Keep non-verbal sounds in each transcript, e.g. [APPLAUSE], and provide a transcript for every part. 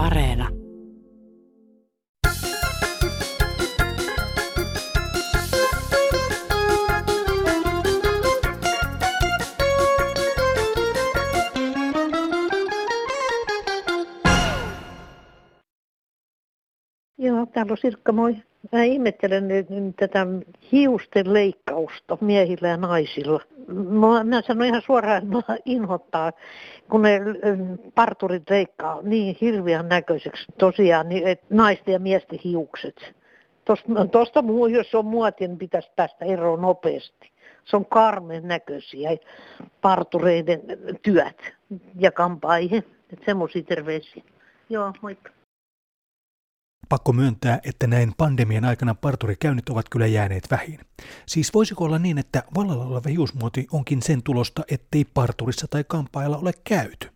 Areena. Täällä on Sirkka, moi. Mä ihmettelen nyt tätä hiusten leikkausta miehillä ja naisilla. Mä, mä sanon ihan suoraan, että mä inhottaa, kun ne parturit leikkaa niin hirveän näköiseksi tosiaan, niin, että naisten ja miesten hiukset. Tuosta muu, jos on muotia, niin pitäisi päästä eroon nopeasti. Se on karmen näköisiä partureiden työt ja kampaajien. Semmoisia terveisiä. Joo, moikka. Pakko myöntää, että näin pandemian aikana parturikäynnit ovat kyllä jääneet vähin. Siis voisiko olla niin, että vallalla oleva hiusmuoti onkin sen tulosta, ettei parturissa tai kampailla ole käyty?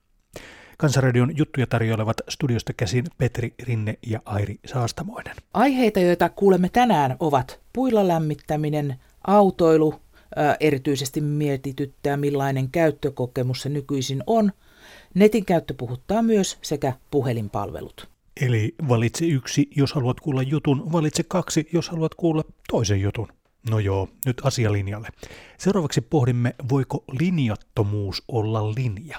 Kansanradion juttuja tarjoilevat studiosta käsin Petri Rinne ja Airi Saastamoinen. Aiheita, joita kuulemme tänään, ovat puilla lämmittäminen, autoilu, erityisesti mietityttää millainen käyttökokemus se nykyisin on. Netin käyttö puhuttaa myös sekä puhelinpalvelut. Eli valitse yksi, jos haluat kuulla jutun, valitse kaksi, jos haluat kuulla toisen jutun. No joo, nyt asialinjalle. Seuraavaksi pohdimme, voiko linjattomuus olla linja?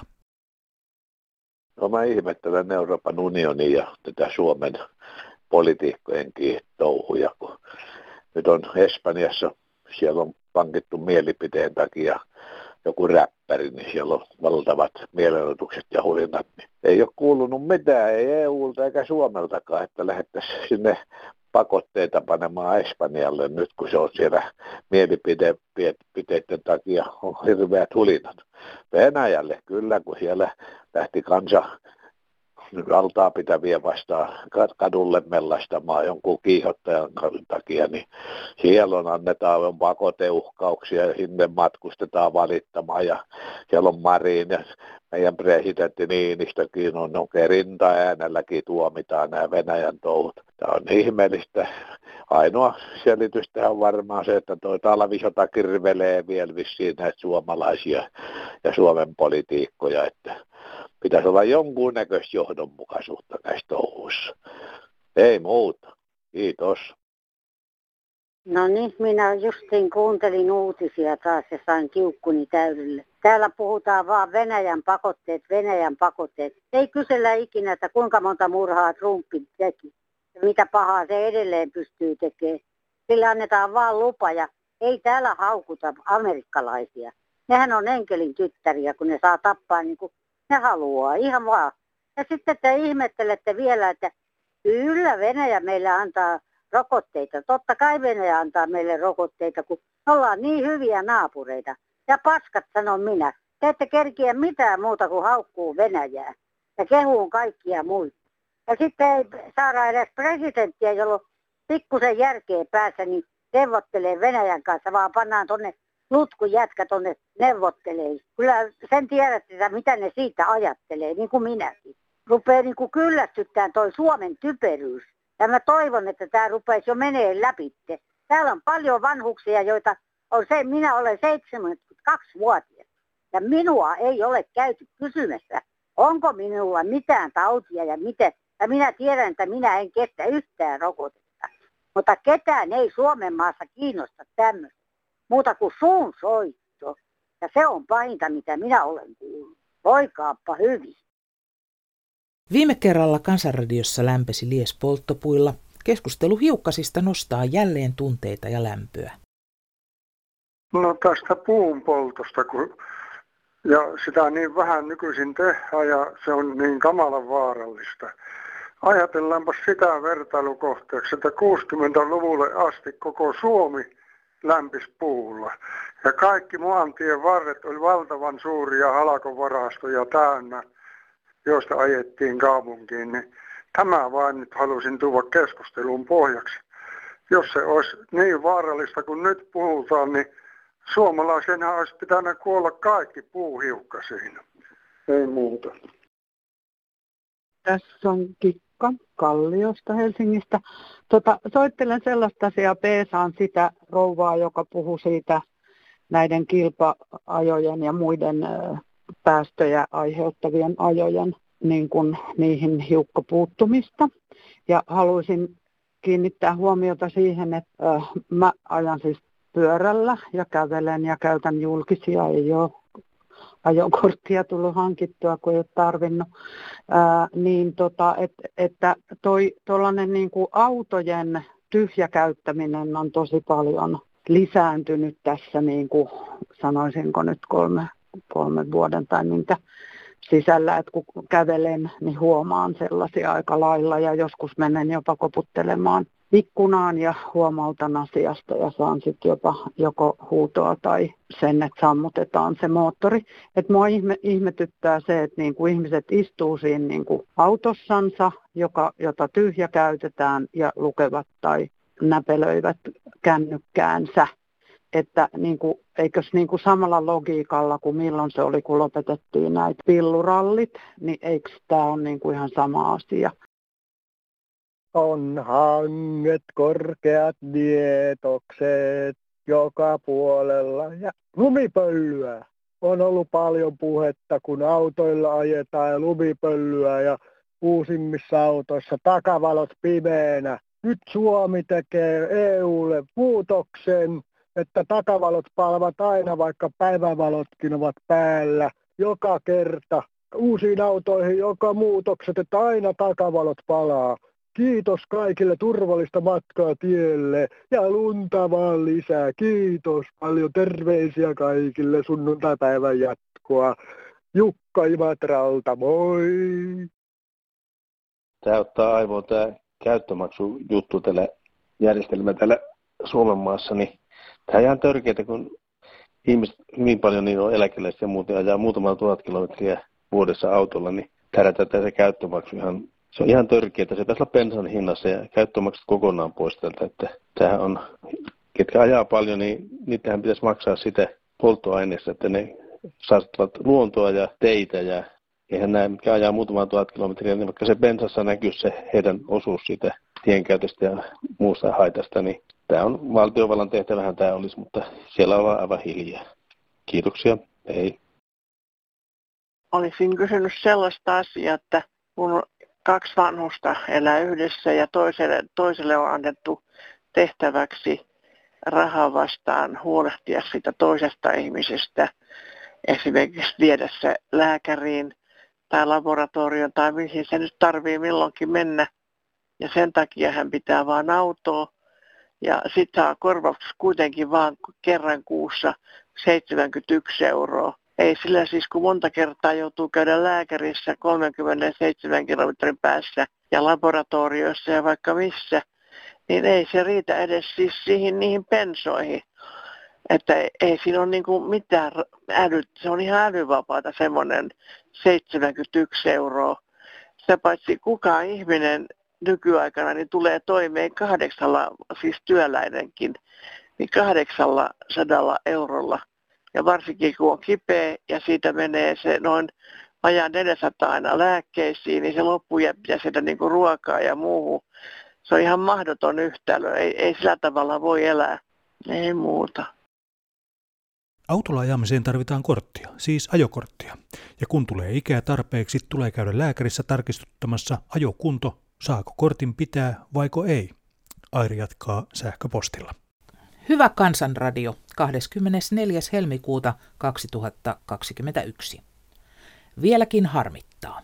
No mä ihmettelen Euroopan unionin ja tätä Suomen politiikkojenkin touhuja, kun nyt on Espanjassa, siellä on pankittu mielipiteen takia joku räppäri, niin siellä on valtavat mielenotukset ja hulinat. Niin ei ole kuulunut mitään, ei EUlta eikä Suomeltakaan, että lähettäisiin sinne pakotteita panemaan Espanjalle nyt, kun se on siellä mielipiteiden takia on hirveät hulinat. Venäjälle kyllä, kun siellä lähti kansa valtaa pitäviä vastaan kadulle mellastamaan jonkun kiihottajan takia, niin siellä on annetaan pakoteuhkauksia ja sinne matkustetaan valittamaan ja siellä on Marin ja meidän presidentti Niinistökin on oikein rintaäänelläkin tuomitaan nämä Venäjän touhut. Tämä on ihmeellistä. Ainoa selitys tähän on varmaan se, että tuo talvisota kirvelee vielä vissiin näitä suomalaisia ja Suomen politiikkoja, että pitäisi olla jonkunnäköistä johdonmukaisuutta näissä touhuissa. Ei muuta. Kiitos. No niin, minä justiin kuuntelin uutisia taas ja sain kiukkuni täydelle. Täällä puhutaan vaan Venäjän pakotteet, Venäjän pakotteet. Ei kysellä ikinä, että kuinka monta murhaa Trumpi teki ja mitä pahaa se edelleen pystyy tekemään. Sillä annetaan vaan lupa ja ei täällä haukuta amerikkalaisia. Nehän on enkelin tyttäriä, kun ne saa tappaa niin kuin ne haluaa, ihan vaan. Ja sitten te ihmettelette vielä, että kyllä Venäjä meille antaa rokotteita. Totta kai Venäjä antaa meille rokotteita, kun ollaan niin hyviä naapureita. Ja paskat sanon minä. Te ette kerkiä mitään muuta kuin haukkuu Venäjää. Ja kehuun kaikkia muita. Ja sitten ei saada edes presidenttiä, jolla pikkusen järkeä päässä, niin neuvottelee Venäjän kanssa, vaan pannaan tuonne jätkä tuonne neuvottelee. Kyllä sen tiedätte, että mitä ne siitä ajattelee, niin kuin minäkin. Rupee niin kuin kyllästyttään toi Suomen typeryys. Ja mä toivon, että tämä rupeisi jo menee läpi. Täällä on paljon vanhuksia, joita on se, minä olen 72-vuotias. Ja minua ei ole käyty kysymässä, onko minulla mitään tautia ja miten. Ja minä tiedän, että minä en kestä yhtään rokotetta. Mutta ketään ei Suomen maassa kiinnosta tämmöistä muuta kuin suun soitto. Ja se on pahinta, mitä minä olen kuullut. Voikaappa hyvin. Viime kerralla Kansanradiossa lämpesi lies polttopuilla. Keskustelu hiukkasista nostaa jälleen tunteita ja lämpöä. No tästä puun poltosta, kun ja sitä niin vähän nykyisin tehdään ja se on niin kamalan vaarallista. Ajatellaanpa sitä vertailukohteeksi, että 60-luvulle asti koko Suomi lämpis puulla. Ja kaikki maantien varret oli valtavan suuria halakovarastoja täynnä, joista ajettiin kaupunkiin. Niin tämä vain nyt halusin tuoda keskustelun pohjaksi. Jos se olisi niin vaarallista kuin nyt puhutaan, niin suomalaisena olisi pitänyt kuolla kaikki puuhiukkasiin. Ei muuta. Tässä onkin Jukka Kalliosta Helsingistä. Tota, soittelen sellaista asiaa, peesaan sitä rouvaa, joka puhuu siitä näiden kilpa-ajojen ja muiden päästöjä aiheuttavien ajojen niin kuin niihin hiukkapuuttumista. Ja haluaisin kiinnittää huomiota siihen, että äh, mä ajan siis pyörällä ja kävelen ja käytän julkisia, ei ole ajokorttia tullut hankittua, kun ei ole tarvinnut, ää, niin tota, et, että toi niin kuin autojen tyhjäkäyttäminen on tosi paljon lisääntynyt tässä, niin kuin sanoisinko nyt kolme, kolme vuoden tai minkä sisällä, että kun kävelen, niin huomaan sellaisia aika lailla ja joskus menen jopa koputtelemaan ikkunaan ja huomautan asiasta ja saan sitten jopa joko huutoa tai sen, että sammutetaan se moottori. Et mua ihme, ihmetyttää se, että niinku ihmiset istuu siinä niinku autossansa, joka, jota tyhjä käytetään ja lukevat tai näpelöivät kännykkäänsä. Että niin kuin, eikös niin kuin samalla logiikalla kuin milloin se oli, kun lopetettiin näitä pillurallit, niin eikö tämä ole niin kuin ihan sama asia? On hanget, korkeat nietokset joka puolella ja lumipöllyä. On ollut paljon puhetta, kun autoilla ajetaan ja lumipöllyä ja uusimmissa autoissa takavalot pimeänä. Nyt Suomi tekee EUlle muutoksen, että takavalot palvat aina, vaikka päivävalotkin ovat päällä. Joka kerta uusiin autoihin joka muutokset, että aina takavalot palaa. Kiitos kaikille turvallista matkaa tielle ja lunta vaan lisää. Kiitos paljon terveisiä kaikille sunnuntaipäivän jatkoa. Jukka Imatralta, moi! Tämä ottaa aivoon tämä käyttömaksujuttu tällä järjestelmä täällä Suomen maassa, niin tämä on ihan törkeää, kun ihmiset hyvin paljon niin on eläkeläisiä ja muuten ajaa muutaman tuhat kilometriä vuodessa autolla, niin tärätetään se käyttömaksu ihan se on ihan törkeä, että se olla bensan hinnassa ja käyttömaksut kokonaan pois tältä. Että tämähän on, ketkä ajaa paljon, niin niitähän pitäisi maksaa sitä polttoaineessa, että ne saastuttavat luontoa ja teitä ja eihän näin, mikä ajaa muutaman tuhat kilometriä, niin vaikka se bensassa näkyy se heidän osuus siitä tienkäytöstä ja muusta haitasta, niin tämä on valtiovallan tehtävähän tämä olisi, mutta siellä ollaan aivan hiljaa. Kiitoksia. Ei. Olisin kysynyt sellaista asiaa, että kun kaksi vanhusta elää yhdessä ja toiselle, toiselle on annettu tehtäväksi rahaa vastaan huolehtia sitä toisesta ihmisestä, esimerkiksi viedä se lääkäriin tai laboratorioon tai mihin se nyt tarvii milloinkin mennä. Ja sen takia hän pitää vain autoa. Ja sitten saa korvauksia kuitenkin vain kerran kuussa 71 euroa ei sillä siis, kun monta kertaa joutuu käydä lääkärissä 37 kilometrin päässä ja laboratorioissa ja vaikka missä, niin ei se riitä edes siis siihen niihin pensoihin. Että ei siinä ole niin kuin mitään älyt, se on ihan älyvapaata semmoinen 71 euroa. Sitä paitsi kukaan ihminen nykyaikana niin tulee toimeen kahdeksalla, siis työläinenkin, niin kahdeksalla sadalla eurolla – ja varsinkin kun on kipeä ja siitä menee se noin vajaan 400 aina lääkkeisiin, niin se loppu jää sitä niin kuin ruokaa ja muuhun. Se on ihan mahdoton yhtälö. Ei, ei sillä tavalla voi elää. Ei muuta. Autolla ajamiseen tarvitaan korttia, siis ajokorttia. Ja kun tulee ikää tarpeeksi, tulee käydä lääkärissä tarkistuttamassa ajokunto, saako kortin pitää vaiko ei. Airi jatkaa sähköpostilla. Hyvä kansanradio 24. helmikuuta 2021. Vieläkin harmittaa.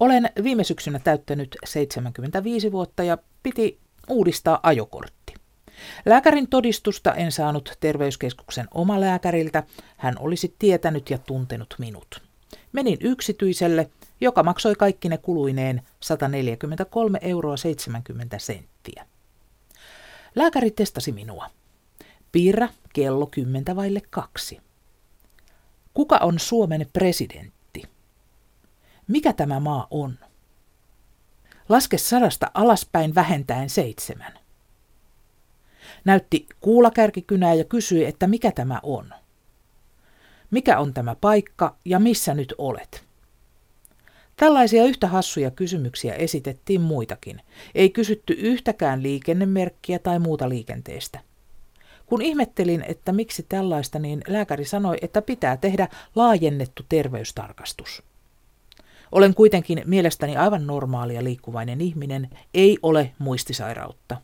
Olen viime syksynä täyttänyt 75 vuotta ja piti uudistaa ajokortti. Lääkärin todistusta en saanut terveyskeskuksen omalääkäriltä, hän olisi tietänyt ja tuntenut minut. Menin yksityiselle, joka maksoi kaikki ne kuluineen 143 euroa 70 senttiä. Lääkäri testasi minua. Piirrä kello kymmentä vaille kaksi. Kuka on Suomen presidentti? Mikä tämä maa on? Laske sadasta alaspäin vähentäen seitsemän. Näytti kuulakärkikynää ja kysyi, että mikä tämä on. Mikä on tämä paikka ja missä nyt olet? Tällaisia yhtä hassuja kysymyksiä esitettiin muitakin. Ei kysytty yhtäkään liikennemerkkiä tai muuta liikenteestä. Kun ihmettelin, että miksi tällaista, niin lääkäri sanoi, että pitää tehdä laajennettu terveystarkastus. Olen kuitenkin mielestäni aivan normaalia liikkuvainen ihminen, ei ole muistisairautta.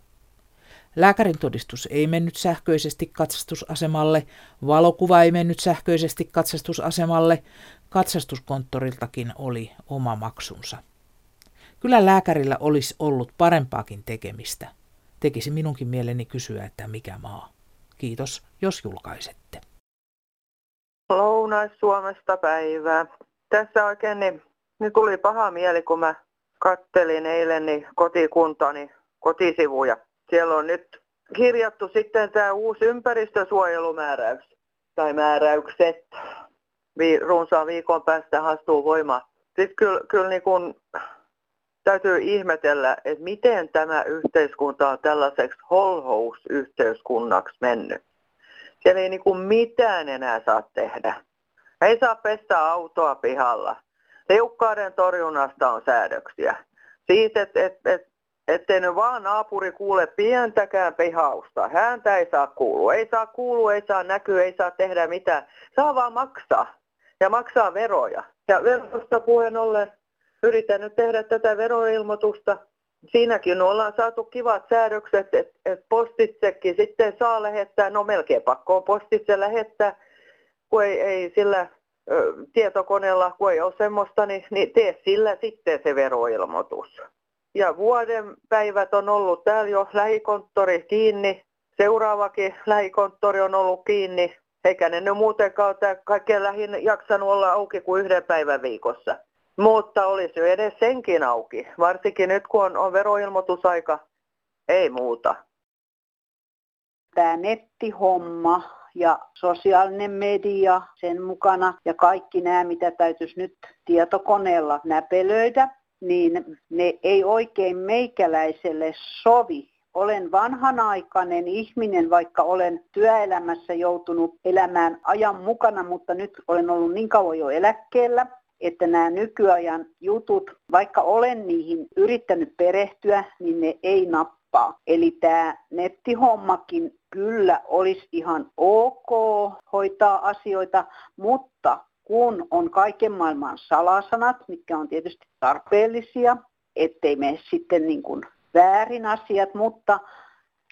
Lääkärin todistus ei mennyt sähköisesti katsastusasemalle, valokuva ei mennyt sähköisesti katsastusasemalle, katsastuskonttoriltakin oli oma maksunsa. Kyllä lääkärillä olisi ollut parempaakin tekemistä. Tekisi minunkin mieleni kysyä, että mikä maa. Kiitos, jos julkaisette. Lounais-Suomesta päivää. Tässä oikein niin, niin tuli paha mieli, kun mä kattelin eilen niin kotikuntani kotisivuja. Siellä on nyt kirjattu sitten tämä uusi ympäristösuojelumääräys tai määräykset. Vi, runsaan viikon päästä astuu voimaan. Sitten kyllä, kyllä niin kun, täytyy ihmetellä, että miten tämä yhteiskunta on tällaiseksi holhous-yhteiskunnaksi mennyt. Siellä ei niin kuin mitään enää saa tehdä. Ei saa pestä autoa pihalla. Leukkaiden torjunnasta on säädöksiä. Siitä, että et, et, ettei nyt vaan naapuri kuule pientäkään pihausta. Häntä ei saa kuulua. Ei saa kuulua, ei saa näkyä, ei saa tehdä mitään. Saa vaan maksaa. Ja maksaa veroja. Ja verosta puheen ollen yritän nyt tehdä tätä veroilmoitusta. Siinäkin ollaan saatu kivat säädökset, että et postitsekin sitten saa lähettää, no melkein pakko on postitse lähettää, kun ei, ei sillä tietokoneella, kun ei ole semmoista, niin, niin tee sillä sitten se veroilmoitus. Ja vuoden päivät on ollut täällä jo lähikonttori kiinni, seuraavakin lähikonttori on ollut kiinni, eikä ne nyt muutenkaan kaikkein lähin jaksanut olla auki kuin yhden päivän viikossa. Mutta olisi jo edes senkin auki, varsinkin nyt kun on, on veroilmoitusaika, ei muuta. Tämä nettihomma ja sosiaalinen media sen mukana ja kaikki nämä, mitä täytyisi nyt tietokoneella näpelöidä, niin ne ei oikein meikäläiselle sovi. Olen vanhanaikainen ihminen, vaikka olen työelämässä joutunut elämään ajan mukana, mutta nyt olen ollut niin kauan jo eläkkeellä, että nämä nykyajan jutut, vaikka olen niihin yrittänyt perehtyä, niin ne ei nappaa. Eli tämä nettihommakin kyllä olisi ihan ok hoitaa asioita, mutta kun on kaiken maailman salasanat, mitkä on tietysti tarpeellisia, ettei mene sitten niin kuin väärin asiat, mutta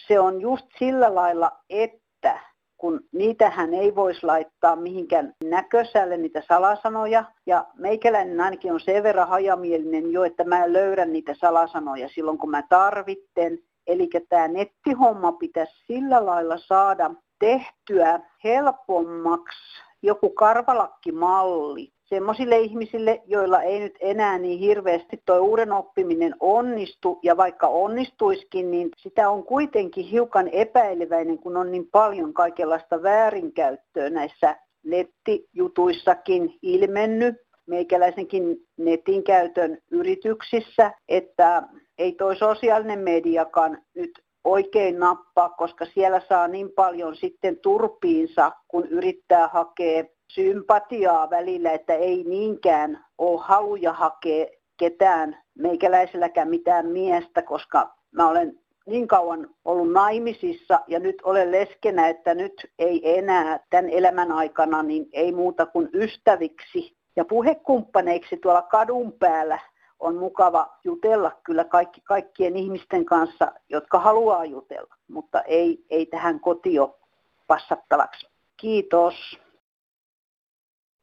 se on just sillä lailla, että kun niitähän ei voisi laittaa mihinkään näkösälle niitä salasanoja. Ja meikäläinen ainakin on sen verran hajamielinen jo, että mä löydän niitä salasanoja silloin kun mä tarvitten. Eli tämä nettihomma pitäisi sillä lailla saada tehtyä helpommaksi joku karvalakkimalli semmoisille ihmisille, joilla ei nyt enää niin hirveästi tuo uuden oppiminen onnistu, ja vaikka onnistuiskin, niin sitä on kuitenkin hiukan epäileväinen, kun on niin paljon kaikenlaista väärinkäyttöä näissä nettijutuissakin ilmennyt, meikäläisenkin netin käytön yrityksissä, että ei toi sosiaalinen mediakaan nyt oikein nappaa, koska siellä saa niin paljon sitten turpiinsa, kun yrittää hakea sympatiaa välillä, että ei niinkään ole haluja hakea ketään, meikäläiselläkään mitään miestä, koska mä olen niin kauan ollut naimisissa ja nyt olen leskenä, että nyt ei enää tämän elämän aikana niin ei muuta kuin ystäviksi ja puhekumppaneiksi tuolla kadun päällä on mukava jutella kyllä kaikki, kaikkien ihmisten kanssa, jotka haluaa jutella, mutta ei, ei tähän kotio passattavaksi. Kiitos.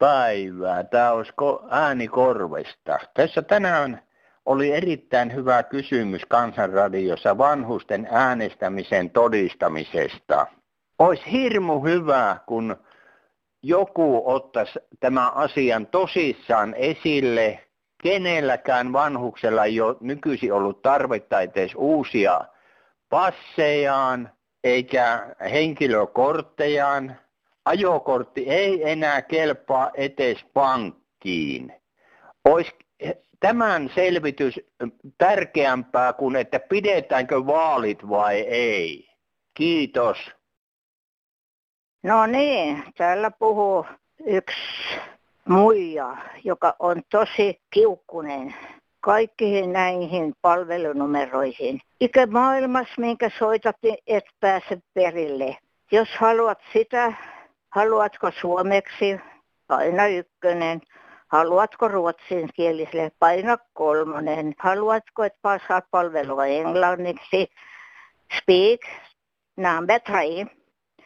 Päivää. Tämä olisi ääni korvesta. Tässä tänään oli erittäin hyvä kysymys Kansanradiossa vanhusten äänestämisen todistamisesta. Olisi hirmu hyvä, kun joku ottaisi tämän asian tosissaan esille kenelläkään vanhuksella ei ole nykyisin ollut tarvetta edes uusia passejaan eikä henkilökorttejaan. Ajokortti ei enää kelpaa etes pankkiin. Olisi tämän selvitys tärkeämpää kuin, että pidetäänkö vaalit vai ei. Kiitos. No niin, täällä puhuu yksi muija, joka on tosi kiukkunen kaikkiin näihin palvelunumeroihin. Ikämaailmassa, minkä soitat, niin et pääse perille. Jos haluat sitä, haluatko suomeksi, aina ykkönen. Haluatko ruotsinkieliselle? Paina kolmonen. Haluatko, että saat palvelua englanniksi? Speak number three.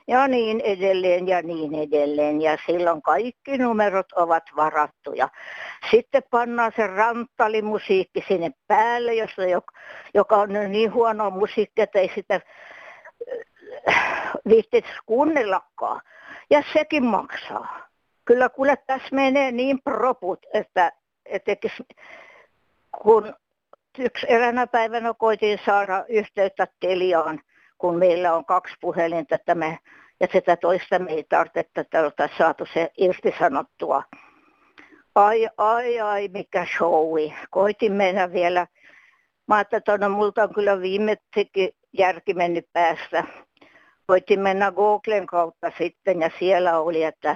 Ja niin edelleen ja niin edelleen. Ja silloin kaikki numerot ovat varattuja. Sitten pannaan se ranttalimusiikki sinne päälle, jossa, joka on niin huono musiikki, että ei sitä äh, viittisi kuunnellakaan. Ja sekin maksaa kyllä kuule tässä menee niin proput, että, että kun yksi eräänä päivänä koitin saada yhteyttä Teliaan, kun meillä on kaksi puhelinta, että me, ja sitä toista me ei tarvitse, että oltaisiin saatu se irtisanottua. Ai, ai, ai, mikä showi. Koitin mennä vielä. Mä ajattelin, että no, multa on kyllä viimeisekin järki mennyt päästä. Koitin mennä Googlen kautta sitten ja siellä oli, että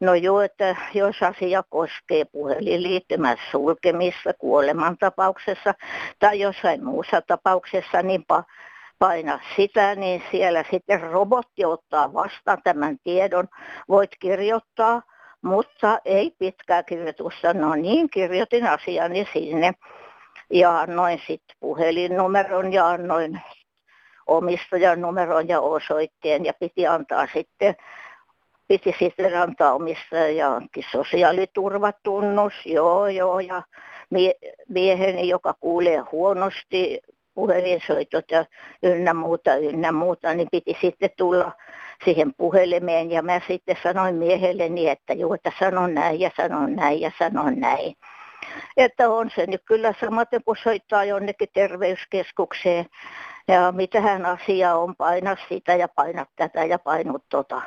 No joo, että jos asia koskee puhelinliittymän sulkemista kuolemantapauksessa tai jossain muussa tapauksessa, niin paina sitä, niin siellä sitten robotti ottaa vastaan tämän tiedon. Voit kirjoittaa, mutta ei pitkää kirjoitusta. No niin, kirjoitin asiani sinne ja annoin sitten puhelinnumeron ja annoin omistajan numeron ja osoitteen ja piti antaa sitten piti sitten antaa omistajaankin sosiaaliturvatunnus, joo joo, ja mie- mieheni, joka kuulee huonosti puhelinsoitot ja ynnä muuta, ynnä muuta, niin piti sitten tulla siihen puhelimeen ja mä sitten sanoin miehelleni, että joo, että sanon näin ja sanon näin ja sanon näin. Että on se nyt kyllä samaten kuin soittaa jonnekin terveyskeskukseen ja mitähän asia on, paina sitä ja paina tätä ja painut tota.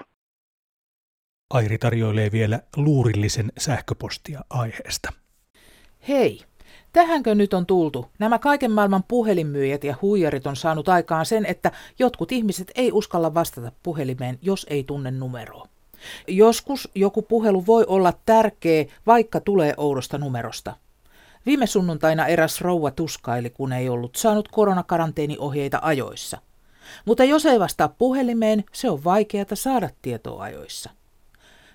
Airi tarjoilee vielä luurillisen sähköpostia aiheesta. Hei, tähänkö nyt on tultu? Nämä kaiken maailman puhelinmyyjät ja huijarit on saanut aikaan sen, että jotkut ihmiset ei uskalla vastata puhelimeen, jos ei tunne numeroa. Joskus joku puhelu voi olla tärkeä, vaikka tulee oudosta numerosta. Viime sunnuntaina eräs rouva tuskaili, kun ei ollut saanut koronakaranteeniohjeita ajoissa. Mutta jos ei vastaa puhelimeen, se on vaikeata saada tietoa ajoissa.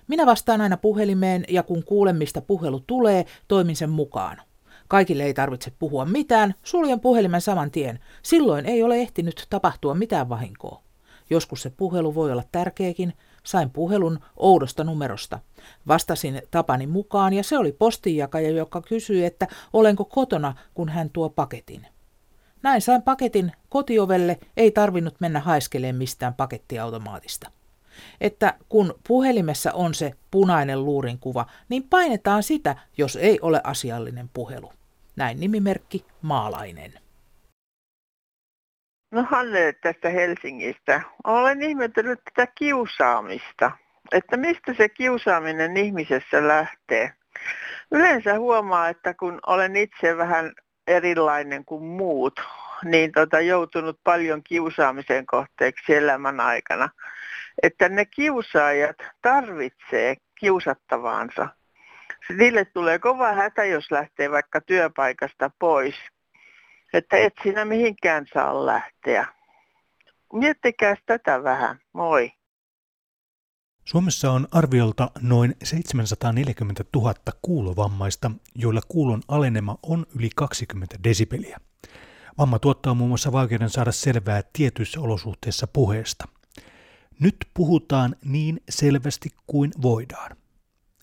Minä vastaan aina puhelimeen ja kun kuulen, mistä puhelu tulee, toimin sen mukaan. Kaikille ei tarvitse puhua mitään, suljen puhelimen saman tien. Silloin ei ole ehtinyt tapahtua mitään vahinkoa. Joskus se puhelu voi olla tärkeäkin. Sain puhelun oudosta numerosta. Vastasin tapani mukaan ja se oli postinjakaja, joka kysyi, että olenko kotona, kun hän tuo paketin. Näin sain paketin kotiovelle, ei tarvinnut mennä haiskelemaan mistään pakettiautomaatista että kun puhelimessa on se punainen luurin kuva, niin painetaan sitä, jos ei ole asiallinen puhelu. Näin nimimerkki Maalainen. No Hanne tästä Helsingistä. Olen ihmetellyt tätä kiusaamista, että mistä se kiusaaminen ihmisessä lähtee. Yleensä huomaa, että kun olen itse vähän erilainen kuin muut, niin tota, joutunut paljon kiusaamisen kohteeksi elämän aikana että ne kiusaajat tarvitsee kiusattavaansa. Niille tulee kova hätä, jos lähtee vaikka työpaikasta pois. Että et sinä mihinkään saa lähteä. Miettikää tätä vähän. Moi. Suomessa on arviolta noin 740 000 kuulovammaista, joilla kuulon alenema on yli 20 desibeliä. Vamma tuottaa muun muassa vaikeuden saada selvää tietyissä olosuhteissa puheesta. Nyt puhutaan niin selvästi kuin voidaan.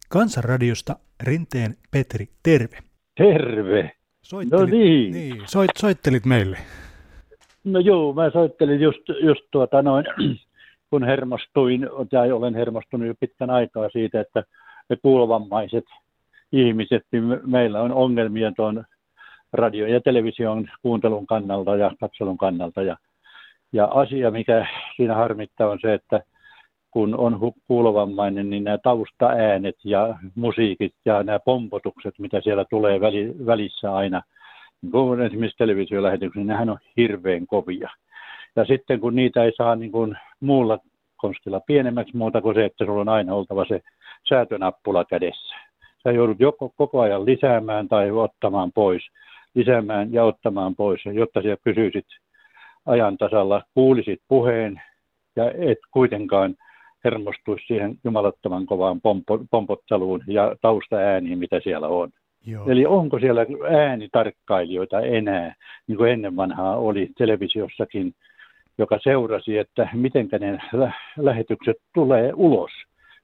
Kansanradiosta Rinteen Petri, terve. Terve. Soittelit, no niin. niin soit, soittelit meille. No joo, mä soittelin just, just tuota noin, [CLEARS THROAT] kun hermostuin, tai olen hermostunut jo pitkän aikaa siitä, että me kuulovammaiset ihmiset, niin meillä on ongelmia tuon radio- ja television kuuntelun kannalta ja katselun kannalta. Ja ja asia, mikä siinä harmittaa, on se, että kun on kuulovammainen, niin nämä taustaäänet ja musiikit ja nämä pompotukset, mitä siellä tulee välissä aina, niin kuin esimerkiksi televisiolähetyksissä, niin nehän on hirveän kovia. Ja sitten kun niitä ei saa niin kuin muulla konstilla pienemmäksi muuta kuin se, että sulla on aina oltava se säätönappula kädessä. Sä joudut joko koko ajan lisäämään tai ottamaan pois, lisäämään ja ottamaan pois, jotta siellä pysyisit ajan tasalla kuulisit puheen ja et kuitenkaan hermostuisi siihen jumalattoman kovaan pompo, pompotteluun ja taustaääniin, mitä siellä on. Joo. Eli onko siellä äänitarkkailijoita enää, niin kuin ennen vanhaa oli televisiossakin, joka seurasi, että miten ne lähetykset tulee ulos.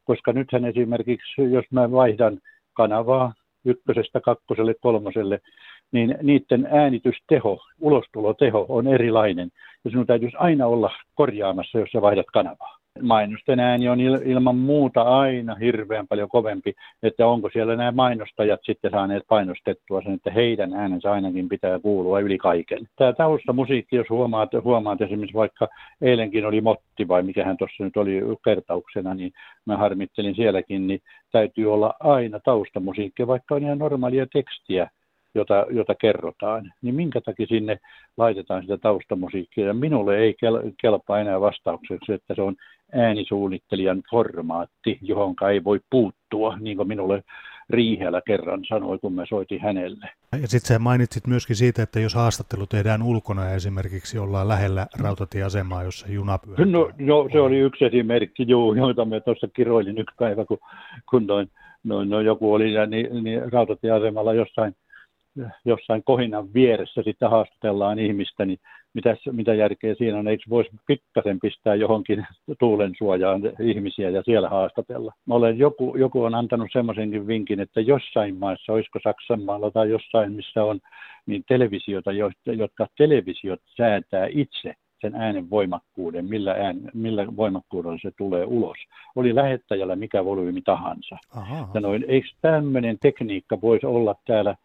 Koska nythän esimerkiksi, jos mä vaihdan kanavaa ykkösestä kakkoselle, kolmoselle, niin niiden äänitysteho, ulostuloteho on erilainen. Ja sinun täytyisi aina olla korjaamassa, jos sä vaihdat kanavaa mainosten ääni on ilman muuta aina hirveän paljon kovempi, että onko siellä nämä mainostajat sitten saaneet painostettua sen, että heidän äänensä ainakin pitää kuulua yli kaiken. Tämä taustamusiikki, jos huomaat, huomaat esimerkiksi vaikka eilenkin oli Motti vai mikähän tuossa nyt oli kertauksena, niin mä harmittelin sielläkin, niin täytyy olla aina taustamusiikki, vaikka on ihan normaalia tekstiä jota, jota kerrotaan, niin minkä takia sinne laitetaan sitä taustamusiikkia. Ja minulle ei kel, kelpaa enää vastaukseksi, että se on äänisuunnittelijan formaatti, johon ei voi puuttua, niin kuin minulle Riihellä kerran sanoi, kun mä soitin hänelle. Ja sitten sä mainitsit myöskin siitä, että jos haastattelu tehdään ulkona ja esimerkiksi ollaan lähellä rautatieasemaa, jossa juna pyörii. No, no, se oli yksi esimerkki, juu, jota me tuossa kiroilin yksi päivä, kun, kun noin, noin, noin joku oli niin, niin rautatieasemalla jossain – jossain kohinan vieressä sitten haastatellaan ihmistä, niin mitä, mitä järkeä siinä on? Eikö voisi pikkasen pistää johonkin tuulen suojaan ihmisiä ja siellä haastatella? Mä olen, joku, joku on antanut semmoisenkin vinkin, että jossain maissa, olisiko Saksan maalla tai jossain, missä on niin televisiota, jotka televisiot säätää itse sen äänen voimakkuuden, millä, ään, millä voimakkuudella se tulee ulos. Oli lähettäjällä mikä volyymi tahansa. Aha. Sanoin, eikö tämmöinen tekniikka voisi olla täällä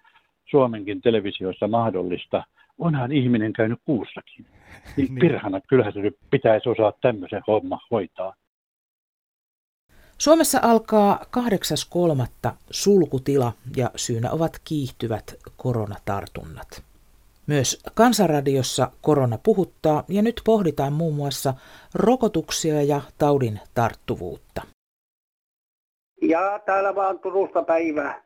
Suomenkin televisiossa mahdollista. Onhan ihminen käynyt kuussakin. Niin, niin. Pirhana, kyllähän se pitäisi osaa tämmöisen homma hoitaa. Suomessa alkaa 8.3. sulkutila ja syynä ovat kiihtyvät koronatartunnat. Myös Kansanradiossa korona puhuttaa ja nyt pohditaan muun muassa rokotuksia ja taudin tarttuvuutta. Ja täällä vaan Turusta päivää.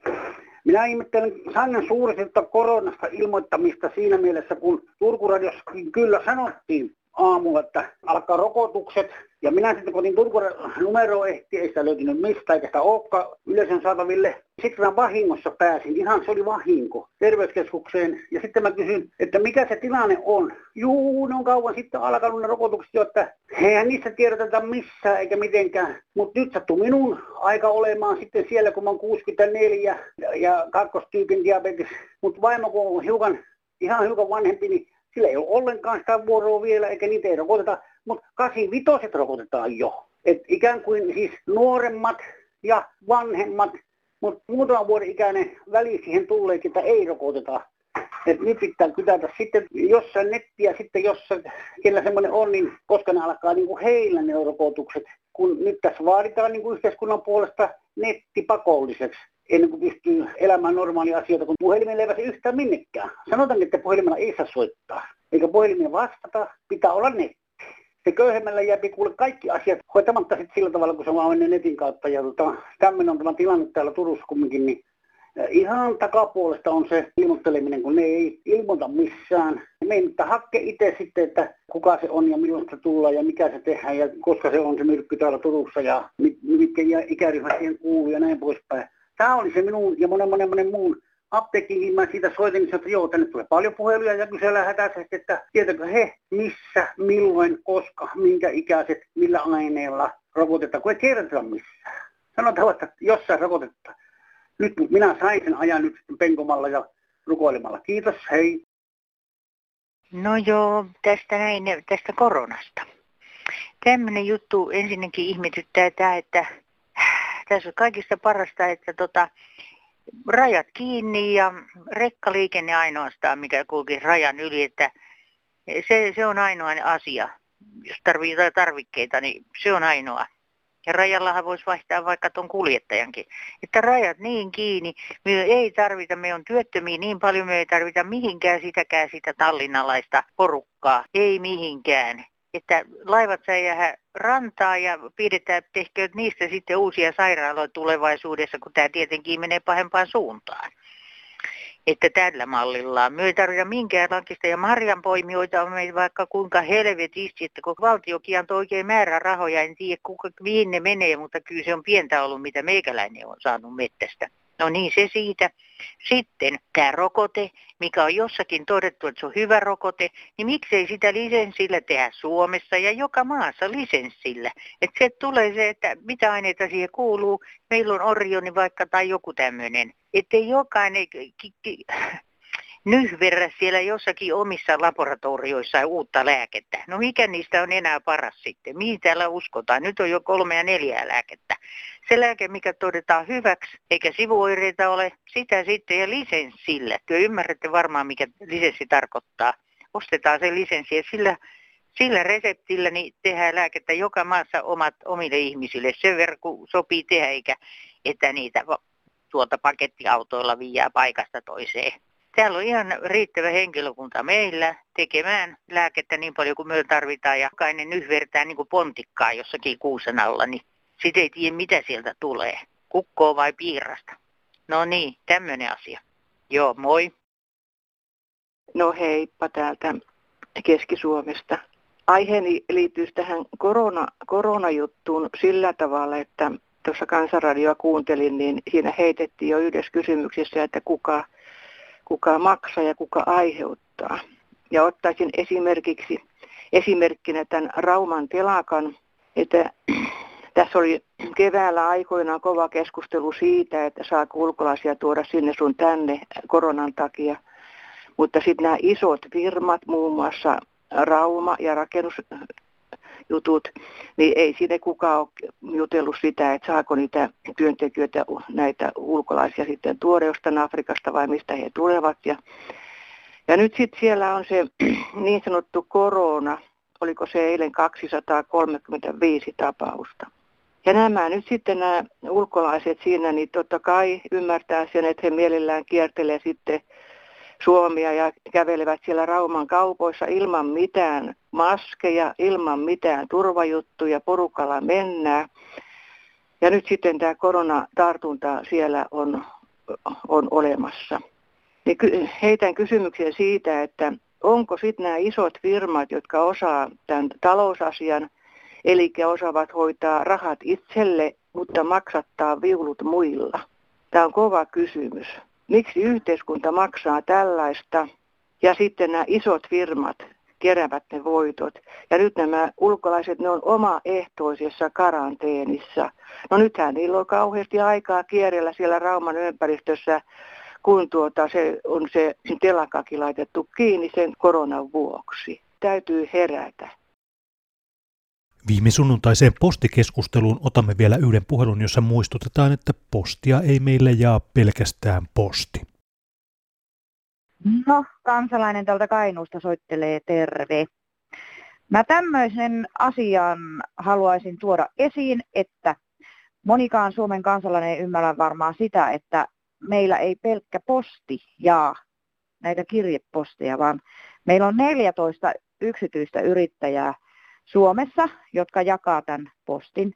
Minä ihmettelen sangen suuresti koronasta ilmoittamista siinä mielessä, kun Turkuradiossa kyllä sanottiin aamulla, että alkaa rokotukset ja minä sitten kun otin Turkuun numero ehti, ei sitä löytynyt mistään, eikä sitä olekaan yleisön saataville. Sitten mä vahingossa pääsin, ihan se oli vahinko, terveyskeskukseen. Ja sitten mä kysyin, että mikä se tilanne on. Juu, ne on kauan sitten alkanut ne rokotukset jo, että eihän niistä tiedoteta missään eikä mitenkään. Mutta nyt sattuu minun aika olemaan sitten siellä, kun mä oon 64 ja kakkostyypin diabetes. Mutta vaimo kun on hiukan, ihan hiukan vanhempi, niin sillä ei ole ollenkaan sitä vuoroa vielä, eikä niitä ei rokoteta mutta 85 rokotetaan jo. Et ikään kuin siis nuoremmat ja vanhemmat, mutta muutaman vuoden ikäinen väli siihen tulee, että ei rokoteta. Et nyt pitää kytätä sitten jossain nettiä, sitten jos kellä semmoinen on, niin koska ne alkaa niin kuin heillä ne rokotukset. Kun nyt tässä vaaditaan niin kuin yhteiskunnan puolesta netti pakolliseksi ennen kuin pystyy elämään normaalia asioita, kun puhelimella ei pääse yhtään minnekään. Sanotaan, että puhelimella ei saa soittaa, eikä puhelimia vastata, pitää olla netti se köyhemmällä jääpi kuule kaikki asiat hoitamatta sitten sillä tavalla, kun se vaan menee netin kautta. Ja tota, tämmöinen on tämä tilanne täällä Turussa kumminkin, niin ihan takapuolesta on se ilmoitteleminen, kun ne ei ilmoita missään. Meidän hakke itse sitten, että kuka se on ja milloin se tullaan ja mikä se tehdään ja koska se on se myrkky täällä Turussa ja mitkä ikäryhmät siihen kuuluu ja näin poispäin. Tämä oli se minun ja monen monen monen muun apteekkiin, niin mä siitä soitin, niin että joo, tänne tulee paljon puheluja ja kysellään hätäisesti, että tietääkö he, missä, milloin, koska, minkä ikäiset, millä aineella rokotetaan, kun ei tiedetä missään. Sanotaan, että jossain rokotetta. Nyt minä sain sen ajan nyt penkomalla ja rukoilemalla. Kiitos, hei. No joo, tästä näin, tästä koronasta. Tämmöinen juttu ensinnäkin ihmetyttää tämä, että tässä on kaikista parasta, että tota, rajat kiinni ja rekkaliikenne ainoastaan, mikä kulki rajan yli, että se, se on ainoa asia. Jos tarvii jotain tarvikkeita, niin se on ainoa. Ja rajallahan voisi vaihtaa vaikka tuon kuljettajankin. Että rajat niin kiinni, me ei tarvita, me on työttömiä niin paljon, me ei tarvita mihinkään sitäkään sitä tallinnalaista porukkaa. Ei mihinkään että laivat saa jäädä rantaa ja pidetään, tehkööt niistä sitten uusia sairaaloita tulevaisuudessa, kun tämä tietenkin menee pahempaan suuntaan. että tällä mallillaan. Me ei tarvita minkäänlaista ja marjanpoimijoita on meitä vaikka kuinka helvetisti, että kun valtiokin antoi oikein määrä rahoja, en tiedä kuka, mihin ne menee, mutta kyllä se on pientä ollut, mitä meikäläinen on saanut mettästä. No niin, se siitä. Sitten tämä rokote, mikä on jossakin todettu, että se on hyvä rokote, niin miksei sitä lisenssillä tehdä Suomessa ja joka maassa lisenssillä. Että se tulee se, että mitä aineita siihen kuuluu. Meillä on Orioni vaikka tai joku tämmöinen. Että jokainen ki- ki- [SNIFFS] nyhverrä siellä jossakin omissa laboratorioissa uutta lääkettä. No mikä niistä on enää paras sitten? Mihin täällä uskotaan? Nyt on jo kolme ja neljää lääkettä. Se lääke, mikä todetaan hyväksi, eikä sivuoireita ole, sitä sitten ja lisenssillä. Työ ymmärrätte varmaan, mikä lisenssi tarkoittaa. Ostetaan se lisenssi ja sillä, sillä reseptillä niin tehdään lääkettä joka maassa omat, omille ihmisille. Sen verran, kun sopii tehdä, eikä että niitä tuolta pakettiautoilla viiää paikasta toiseen. Täällä on ihan riittävä henkilökunta meillä tekemään lääkettä niin paljon kuin me tarvitaan ja jokainen nyhvertää niin kuin pontikkaa jossakin kuusen alla, niin sitten ei tiedä mitä sieltä tulee. Kukkoa vai piirasta. No niin, tämmöinen asia. Joo, moi. No heippa täältä Keski-Suomesta. Aiheeni liittyy tähän korona, koronajuttuun sillä tavalla, että tuossa kansanradioa kuuntelin, niin siinä heitettiin jo yhdessä kysymyksessä, että kuka kuka maksaa ja kuka aiheuttaa. Ja ottaisin esimerkiksi esimerkkinä tämän Rauman telakan, että tässä oli keväällä aikoinaan kova keskustelu siitä, että saa ulkolaisia tuoda sinne sun tänne koronan takia. Mutta sitten nämä isot firmat, muun muassa Rauma ja rakennus, jutut, niin ei sinne kukaan ole jutellut sitä, että saako niitä työntekijöitä, näitä ulkolaisia sitten tuoda jostain Afrikasta vai mistä he tulevat. Ja, ja nyt sitten siellä on se [CLEARS THROAT] niin sanottu korona, oliko se eilen 235 tapausta. Ja nämä nyt sitten nämä ulkolaiset siinä, niin totta kai ymmärtää sen, että he mielellään kiertelee sitten Suomia ja kävelevät siellä Rauman kaupoissa ilman mitään maskeja, ilman mitään turvajuttuja, porukalla mennään. Ja nyt sitten tämä koronatartunta siellä on, on olemassa. Niin heitän kysymyksen siitä, että onko sitten nämä isot firmat, jotka osaa tämän talousasian, eli osaavat hoitaa rahat itselle, mutta maksattaa viulut muilla. Tämä on kova kysymys miksi yhteiskunta maksaa tällaista ja sitten nämä isot firmat keräävät ne voitot. Ja nyt nämä ulkolaiset, ne on omaehtoisessa karanteenissa. No nythän niillä on kauheasti aikaa kierrellä siellä Rauman ympäristössä, kun tuota, se on se telakakin laitettu kiinni sen koronan vuoksi. Täytyy herätä. Viime sunnuntaiseen postikeskusteluun otamme vielä yhden puhelun, jossa muistutetaan, että postia ei meille jaa pelkästään posti. No, kansalainen tältä Kainuusta soittelee terve. Mä tämmöisen asian haluaisin tuoda esiin, että monikaan Suomen kansalainen ei ymmärrä varmaan sitä, että meillä ei pelkkä posti jaa näitä kirjeposteja, vaan meillä on 14 yksityistä yrittäjää, Suomessa, jotka jakaa tämän postin.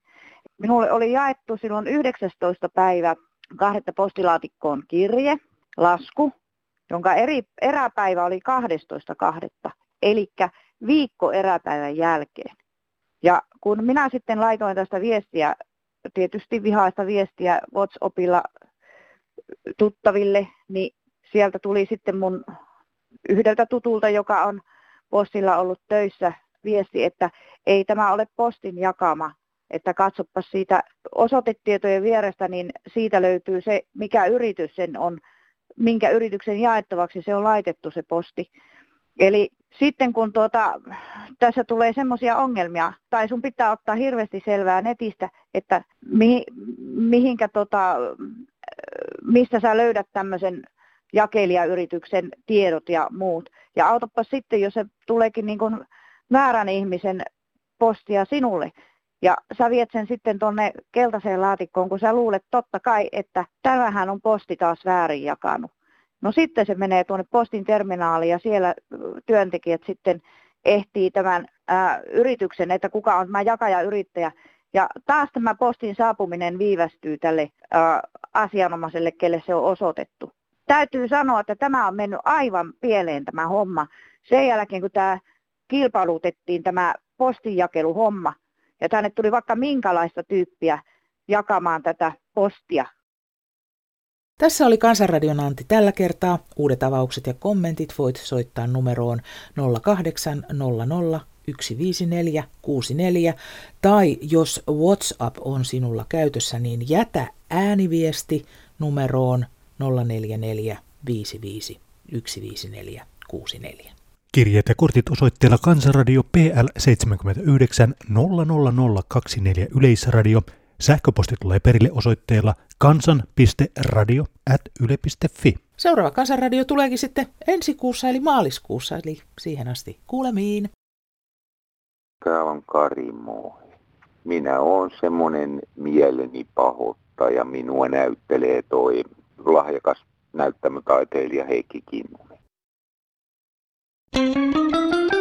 Minulle oli jaettu silloin 19. päivä kahdetta postilaatikkoon kirje, lasku, jonka eri, eräpäivä oli 12.2. Eli viikko eräpäivän jälkeen. Ja kun minä sitten laitoin tästä viestiä, tietysti vihaista viestiä WhatsAppilla tuttaville, niin sieltä tuli sitten mun yhdeltä tutulta, joka on postilla ollut töissä viesti, että ei tämä ole postin jakama, että katsoppa siitä osoitetietojen vierestä, niin siitä löytyy se, mikä yritys sen on, minkä yrityksen jaettavaksi se on laitettu se posti. Eli sitten kun tuota, tässä tulee semmoisia ongelmia, tai sun pitää ottaa hirveästi selvää netistä, että mi, mihinkä tota, mistä sä löydät tämmöisen jakelijayrityksen tiedot ja muut. Ja autoppa sitten, jos se tuleekin niin kuin väärän ihmisen postia sinulle. Ja sä viet sen sitten tuonne keltaiseen laatikkoon, kun sä luulet totta kai, että tämähän on posti taas väärin jakanut. No sitten se menee tuonne postin terminaaliin ja siellä työntekijät sitten ehtii tämän ää, yrityksen, että kuka on tämä jakajayrittäjä. Ja taas tämä postin saapuminen viivästyy tälle ää, asianomaiselle, kelle se on osoitettu. täytyy sanoa, että tämä on mennyt aivan pieleen tämä homma. Sen jälkeen, kun tämä kilpailutettiin tämä postinjakeluhomma, ja tänne tuli vaikka minkälaista tyyppiä jakamaan tätä postia. Tässä oli Kansanradion Antti tällä kertaa. Uudet avaukset ja kommentit voit soittaa numeroon 0800 154 64 tai jos WhatsApp on sinulla käytössä, niin jätä ääniviesti numeroon 044 55 154 64. Kirjeet ja kortit osoitteella Kansanradio PL 79 00024 Yleisradio. Sähköposti tulee perille osoitteella kansan.radio.yle.fi. Seuraava Kansanradio tuleekin sitten ensi kuussa eli maaliskuussa, eli siihen asti kuulemiin. Täällä on Kari, moi. Minä oon semmonen mieleni pahoittaja. Minua näyttelee toi lahjakas näyttämötaiteilija Heikki Kinnunen. Música